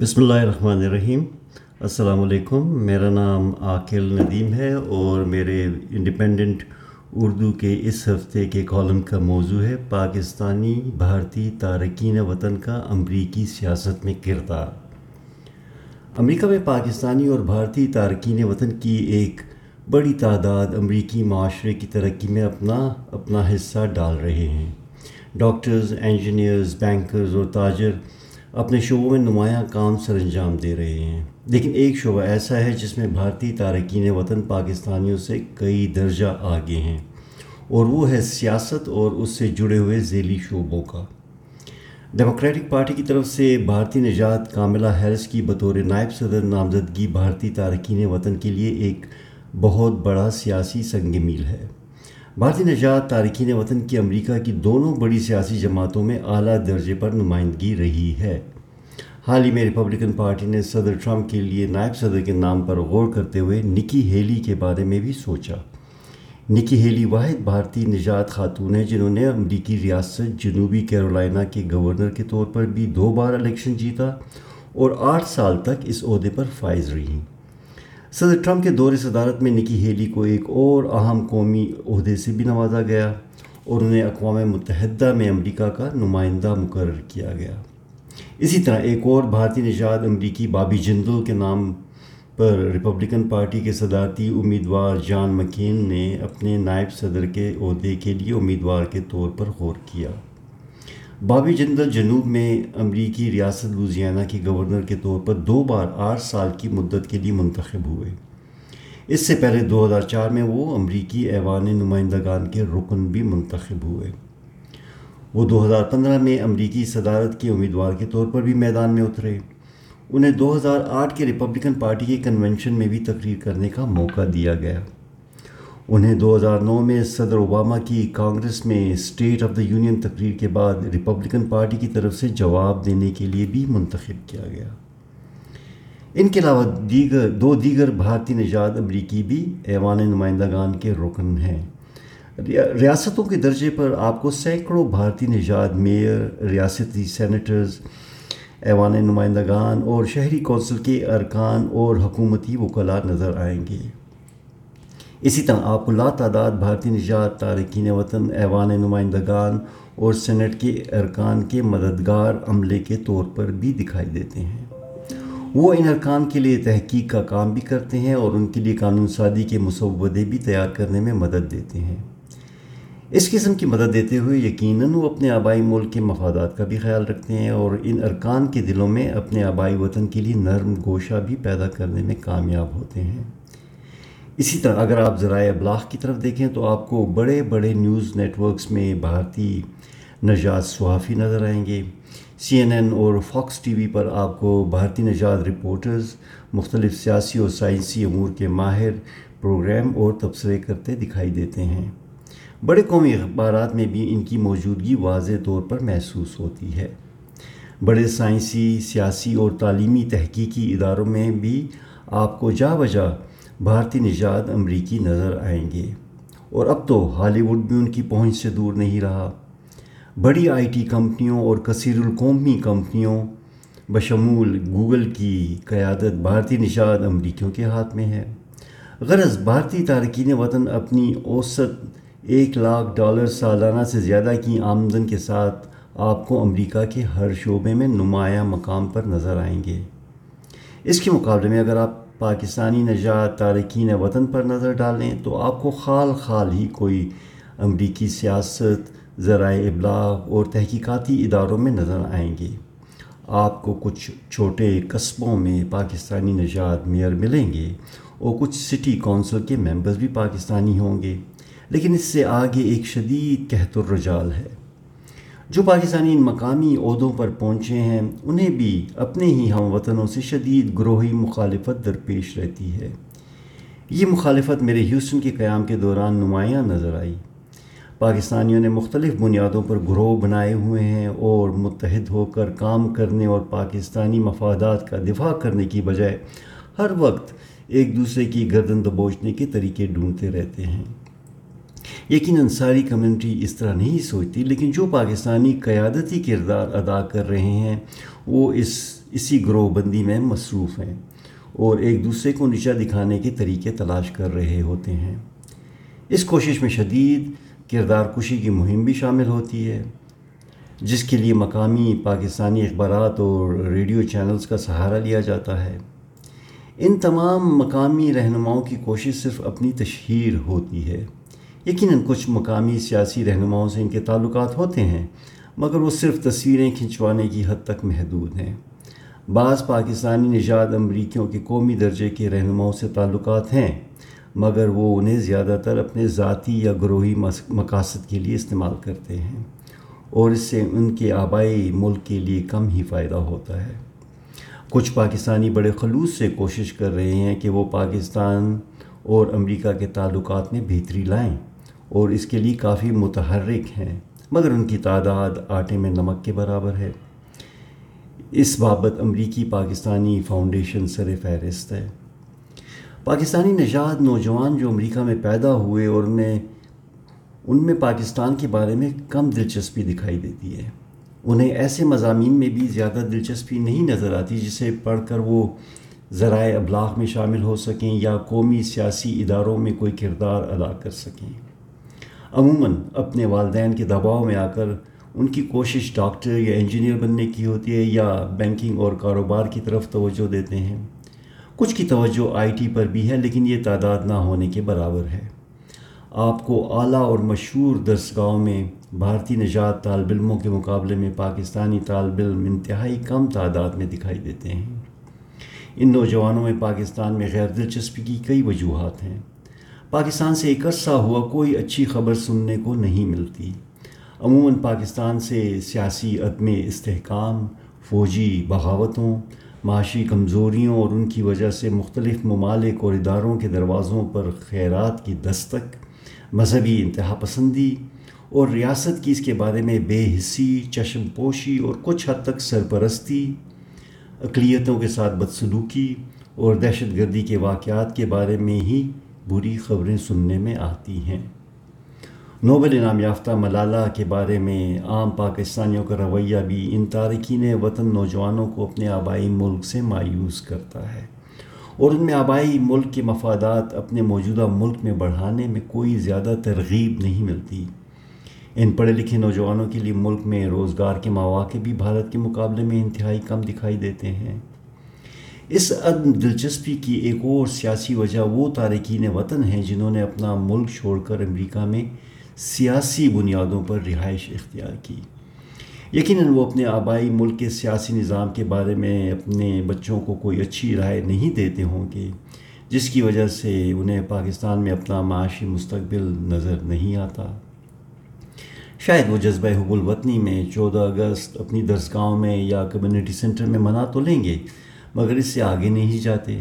بسم اللہ الرحمن الرحیم۔ السلام علیکم۔ میرا نام عاقل ندیم ہے اور میرے انڈیپینڈنٹ اردو کے اس ہفتے کے کالم کا موضوع ہے پاکستانی بھارتی تارکین وطن کا امریکی سیاست میں کردار۔ امریکہ میں پاکستانی اور بھارتی تارکین وطن کی ایک بڑی تعداد امریکی معاشرے کی ترقی میں اپنا اپنا حصہ ڈال رہے ہیں۔ ڈاکٹرز، انجینئرز، بینکرز اور تاجر اپنے شعبوں میں نمایاں کام سر انجام دے رہے ہیں۔ لیکن ایک شعبہ ایسا ہے جس میں بھارتی تارکین وطن پاکستانیوں سے کئی درجہ آگے ہیں، اور وہ ہے سیاست اور اس سے جڑے ہوئے ذیلی شعبوں کا۔ ڈیموکریٹک پارٹی کی طرف سے بھارتی نجات کاملہ ہیرس کی بطور نائب صدر نامزدگی بھارتی تارکین وطن کے لیے ایک بہت بڑا سیاسی سنگ میل ہے۔ بھارتی نجات تارکین وطن کی امریکہ کی دونوں بڑی سیاسی جماعتوں میں اعلیٰ درجے پر نمائندگی رہی ہے۔ حال ہی میں ریپبلکن پارٹی نے صدر ٹرمپ کے لیے نائب صدر کے نام پر غور کرتے ہوئے نکی ہیلی کے بارے میں بھی سوچا۔ نکی ہیلی واحد بھارتی نجات خاتون ہیں جنہوں نے امریکی ریاست جنوبی کیرولائنا کے گورنر کے طور پر بھی دو بار الیکشن جیتا اور آٹھ سال تک اس عہدے پر فائز رہی۔ صدر ٹرمپ کے دور صدارت میں نکی ہیلی کو ایک اور اہم قومی عہدے سے بھی نوازا گیا اور انہیں اقوام متحدہ میں امریکہ کا نمائندہ مقرر کیا گیا۔ اسی طرح ایک اور بھارتی نژاد امریکی بابی جندل کے نام پر ریپبلکن پارٹی کے صدارتی امیدوار جان مکین نے اپنے نائب صدر کے عہدے کے لیے امیدوار کے طور پر غور کیا۔ بابی جندل جنوب میں امریکی ریاست لوزیانہ کے گورنر کے طور پر دو بار آٹھ سال کی مدت کے لیے منتخب ہوئے۔ اس سے پہلے دو ہزار چار میں وہ امریکی ایوان نمائندگان کے رکن بھی منتخب ہوئے۔ وہ دو ہزار پندرہ میں امریکی صدارت کے امیدوار کے طور پر بھی میدان میں اترے۔ انہیں دو ہزار آٹھ کے ریپبلکن پارٹی کے کنونشن میں بھی تقریر کرنے کا موقع دیا گیا۔ انہیں دو ہزار نو میں صدر اوباما کی کانگریس میں اسٹیٹ آف دا یونین تقریر کے بعد ریپبلکن پارٹی کی طرف سے جواب دینے کے لیے بھی منتخب کیا گیا۔ ان کے علاوہ دیگر دو دیگر بھارتی نژاد امریکی بھی ایوان نمائندگان کے رکن ہیں۔ ریاستوں کے درجے پر آپ کو سینکڑوں بھارتی نژاد میئر، ریاستی سینیٹرز، ایوان نمائندگان اور شہری کونسل کے ارکان اور حکومتی وکلاء نظر آئیں گے۔ اسی طرح آپ کو لا تعداد بھارتی نجات تارکین وطن، ایوان نمائندگان اور سینٹ کے ارکان کے مددگار عملے کے طور پر بھی دکھائی دیتے ہیں۔ وہ ان ارکان کے لیے تحقیق کا کام بھی کرتے ہیں اور ان کے لیے قانون سازی کے مسودے بھی تیار کرنے میں مدد دیتے ہیں۔ اس قسم کی مدد دیتے ہوئے یقیناً وہ اپنے آبائی ملک کے مفادات کا بھی خیال رکھتے ہیں اور ان ارکان کے دلوں میں اپنے آبائی وطن کے لیے نرم گوشہ بھی پیدا کرنے میں کامیاب ہوتے ہیں۔ اسی طرح اگر آپ ذرائع ابلاغ کی طرف دیکھیں تو آپ کو بڑے بڑے نیوز نیٹ ورکس میں بھارتی نجات صحافی نظر آئیں گے۔ سی این این اور فاکس ٹی وی پر آپ کو بھارتی نجات رپورٹرز، مختلف سیاسی اور سائنسی امور کے ماہر پروگرام اور تبصرے کرتے دکھائی دیتے ہیں۔ بڑے قومی اخبارات میں بھی ان کی موجودگی واضح طور پر محسوس ہوتی ہے۔ بڑے سائنسی، سیاسی اور تعلیمی تحقیقی اداروں میں بھی آپ کو جا بجا بھارتی نژاد امریکی نظر آئیں گے۔ اور اب تو ہالی ووڈ بھی ان کی پہنچ سے دور نہیں رہا۔ بڑی آئی ٹی کمپنیوں اور کثیر القومی کمپنیوں بشمول گوگل کی قیادت بھارتی نژاد امریکیوں کے ہاتھ میں ہے۔ غرض بھارتی تارکین وطن اپنی اوسط ایک لاکھ ڈالر سالانہ سے زیادہ کی آمدن کے ساتھ آپ کو امریکہ کے ہر شعبے میں نمایاں مقام پر نظر آئیں گے۔ اس کے مقابلے میں اگر آپ پاکستانی نژاد تارکین وطن پر نظر ڈالیں تو آپ کو خال خال ہی کوئی امریکی سیاست، ذرائع ابلاغ اور تحقیقاتی اداروں میں نظر آئیں گے۔ آپ کو کچھ چھوٹے قصبوں میں پاکستانی نژاد میئر ملیں گے اور کچھ سٹی کونسل کے ممبرز بھی پاکستانی ہوں گے۔ لیکن اس سے آگے ایک شدید کہت الرجال ہے۔ جو پاکستانی مقامی عہدوں پر پہنچے ہیں، انہیں بھی اپنے ہی ہم وطنوں سے شدید گروہی مخالفت درپیش رہتی ہے۔ یہ مخالفت میرے ہیوسٹن کے قیام کے دوران نمایاں نظر آئی۔ پاکستانیوں نے مختلف بنیادوں پر گروہ بنائے ہوئے ہیں اور متحد ہو کر کام کرنے اور پاکستانی مفادات کا دفاع کرنے کی بجائے ہر وقت ایک دوسرے کی گردن دبوچنے کے طریقے ڈھونڈتے رہتے ہیں۔ یقیناً ساری کمیونٹی اس طرح نہیں سوچتی، لیکن جو پاکستانی قیادتی کردار ادا کر رہے ہیں، وہ اس، اسی گروہ بندی میں مصروف ہیں اور ایک دوسرے کو نیچا دکھانے کے طریقے تلاش کر رہے ہوتے ہیں۔ اس کوشش میں شدید کردار کشی کی مہم بھی شامل ہوتی ہے، جس کے لیے مقامی پاکستانی اخبارات اور ریڈیو چینلز کا سہارا لیا جاتا ہے۔ ان تمام مقامی رہنماؤں کی کوشش صرف اپنی تشہیر ہوتی ہے۔ یقیناً کچھ مقامی سیاسی رہنماؤں سے ان کے تعلقات ہوتے ہیں، مگر وہ صرف تصویریں کھنچوانے کی حد تک محدود ہیں۔ بعض پاکستانی نژاد امریکیوں کے قومی درجے کے رہنماؤں سے تعلقات ہیں، مگر وہ انہیں زیادہ تر اپنے ذاتی یا گروہی مقاصد کے لیے استعمال کرتے ہیں، اور اس سے ان کے آبائی ملک کے لیے کم ہی فائدہ ہوتا ہے۔ کچھ پاکستانی بڑے خلوص سے کوشش کر رہے ہیں کہ وہ پاکستان اور امریکہ کے تعلقات میں بہتری لائیں۔ اور اس کے لیے کافی متحرک ہیں، مگر ان کی تعداد آٹے میں نمک کے برابر ہے۔ اس بابت امریکی پاکستانی فاؤنڈیشن سر فہرست ہے۔ پاکستانی نژاد نوجوان جو امریکہ میں پیدا ہوئے اور انہیں، ان میں پاکستان کے بارے میں کم دلچسپی دکھائی دیتی ہے۔ انہیں ایسے مضامین میں بھی زیادہ دلچسپی نہیں نظر آتی جسے پڑھ کر وہ ذرائع ابلاغ میں شامل ہو سکیں یا قومی سیاسی اداروں میں کوئی کردار ادا کر سکیں۔ عموماً اپنے والدین کے دباؤ میں آ کر ان کی کوشش ڈاکٹر یا انجینئر بننے کی ہوتی ہے یا بینکنگ اور کاروبار کی طرف توجہ دیتے ہیں۔ کچھ کی توجہ آئی ٹی پر بھی ہے لیکن یہ تعداد نہ ہونے کے برابر ہے۔ آپ کو اعلیٰ اور مشہور درسگاہوں میں بھارتی نجات طالب علموں کے مقابلے میں پاکستانی طالب علم انتہائی کم تعداد میں دکھائی دیتے ہیں۔ ان نوجوانوں میں پاکستان میں غیر دلچسپی کی کئی وجوہات ہیں۔ پاکستان سے ایک عرصہ ہوا کوئی اچھی خبر سننے کو نہیں ملتی۔ عموماً پاکستان سے سیاسی عدم استحکام، فوجی بغاوتوں، معاشی کمزوریوں اور ان کی وجہ سے مختلف ممالک اور اداروں کے دروازوں پر خیرات کی دستک، مذہبی انتہا پسندی اور ریاست کی اس کے بارے میں بے حصی چشم پوشی اور کچھ حد تک سرپرستی، اقلیتوں کے ساتھ بدسلوکی اور دہشت گردی کے واقعات کے بارے میں ہی بری خبریں سننے میں آتی ہیں۔ نوبل انعام یافتہ ملالہ کے بارے میں عام پاکستانیوں کا رویہ بھی ان تارکین وطن نوجوانوں کو اپنے آبائی ملک سے مایوس کرتا ہے۔ اور ان میں آبائی ملک کے مفادات اپنے موجودہ ملک میں بڑھانے میں کوئی زیادہ ترغیب نہیں ملتی۔ ان پڑھے لکھے نوجوانوں کے لیے ملک میں روزگار کے مواقع بھی بھارت کے مقابلے میں انتہائی کم دکھائی دیتے ہیں۔ اس عدم دلچسپی کی ایک اور سیاسی وجہ وہ تارکین وطن ہیں جنہوں نے اپنا ملک چھوڑ کر امریکہ میں سیاسی بنیادوں پر رہائش اختیار کی۔ یقیناً وہ اپنے آبائی ملک کے سیاسی نظام کے بارے میں اپنے بچوں کو کوئی اچھی رائے نہیں دیتے ہوں گے، جس کی وجہ سے انہیں پاکستان میں اپنا معاشی مستقبل نظر نہیں آتا۔ شاید وہ جذبہ حب الوطنی میں چودہ اگست اپنی درسگاہوں میں یا کمیونٹی سینٹر میں منا تو لیں گے مگر اس سے آگے نہیں جاتے۔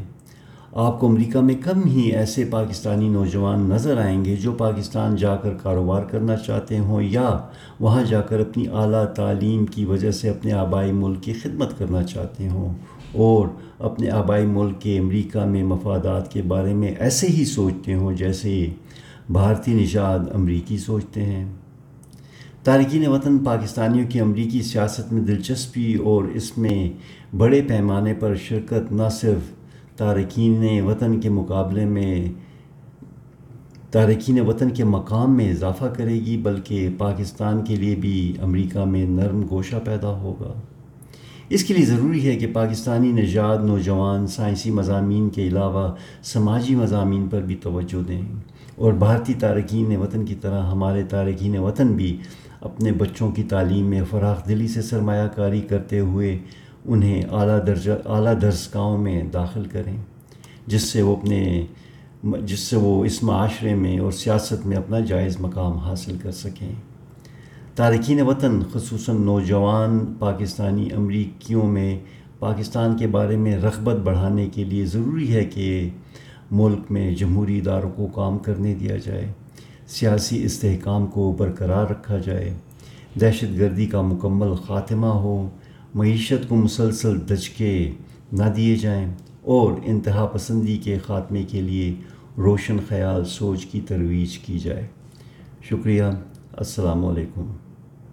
آپ کو امریکہ میں کم ہی ایسے پاکستانی نوجوان نظر آئیں گے جو پاکستان جا کر کاروبار کرنا چاہتے ہوں یا وہاں جا کر اپنی اعلیٰ تعلیم کی وجہ سے اپنے آبائی ملک کی خدمت کرنا چاہتے ہوں۔ اور اپنے آبائی ملک کے امریکہ میں مفادات کے بارے میں ایسے ہی سوچتے ہوں جیسے بھارتی نژاد امریکی سوچتے ہیں۔ تارکین وطن پاکستانیوں کی امریکی سیاست میں دلچسپی اور اس میں بڑے پیمانے پر شرکت نہ صرف تارکین وطن کے مقابلے میں، تارکین وطن کے مقام میں اضافہ کرے گی، بلکہ پاکستان کے لیے بھی امریکہ میں نرم گوشہ پیدا ہوگا۔ اس کے لیے ضروری ہے کہ پاکستانی نژاد، نوجوان، سائنسی مضامین کے علاوہ سماجی مضامین پر بھی توجہ دیں۔ اور بھارتی تارکین وطن کی طرح ہمارے تارکین وطن بھی اپنے بچوں کی تعلیم میں فراخ دلی سے سرمایہ کاری کرتے ہوئے انہیں اعلیٰ درجہ اعلیٰ درسگاہوں میں داخل کریں، جس سے وہ اپنے جس سے وہ اس معاشرے میں اور سیاست میں اپنا جائز مقام حاصل کر سکیں۔ تارکین وطن، خصوصاً نوجوان پاکستانی امریکیوں میں پاکستان کے بارے میں رغبت بڑھانے کے لیے ضروری ہے کہ ملک میں جمہوری اداروں کو کام کرنے دیا جائے۔ سیاسی استحکام کو برقرار رکھا جائے۔ دہشت گردی کا مکمل خاتمہ ہو۔ معیشت کو مسلسل دھچکے نہ دیے جائیں۔ اور انتہا پسندی کے خاتمے کے لیے روشن خیال سوچ کی ترویج کی جائے۔ شکریہ۔ السلام علیکم۔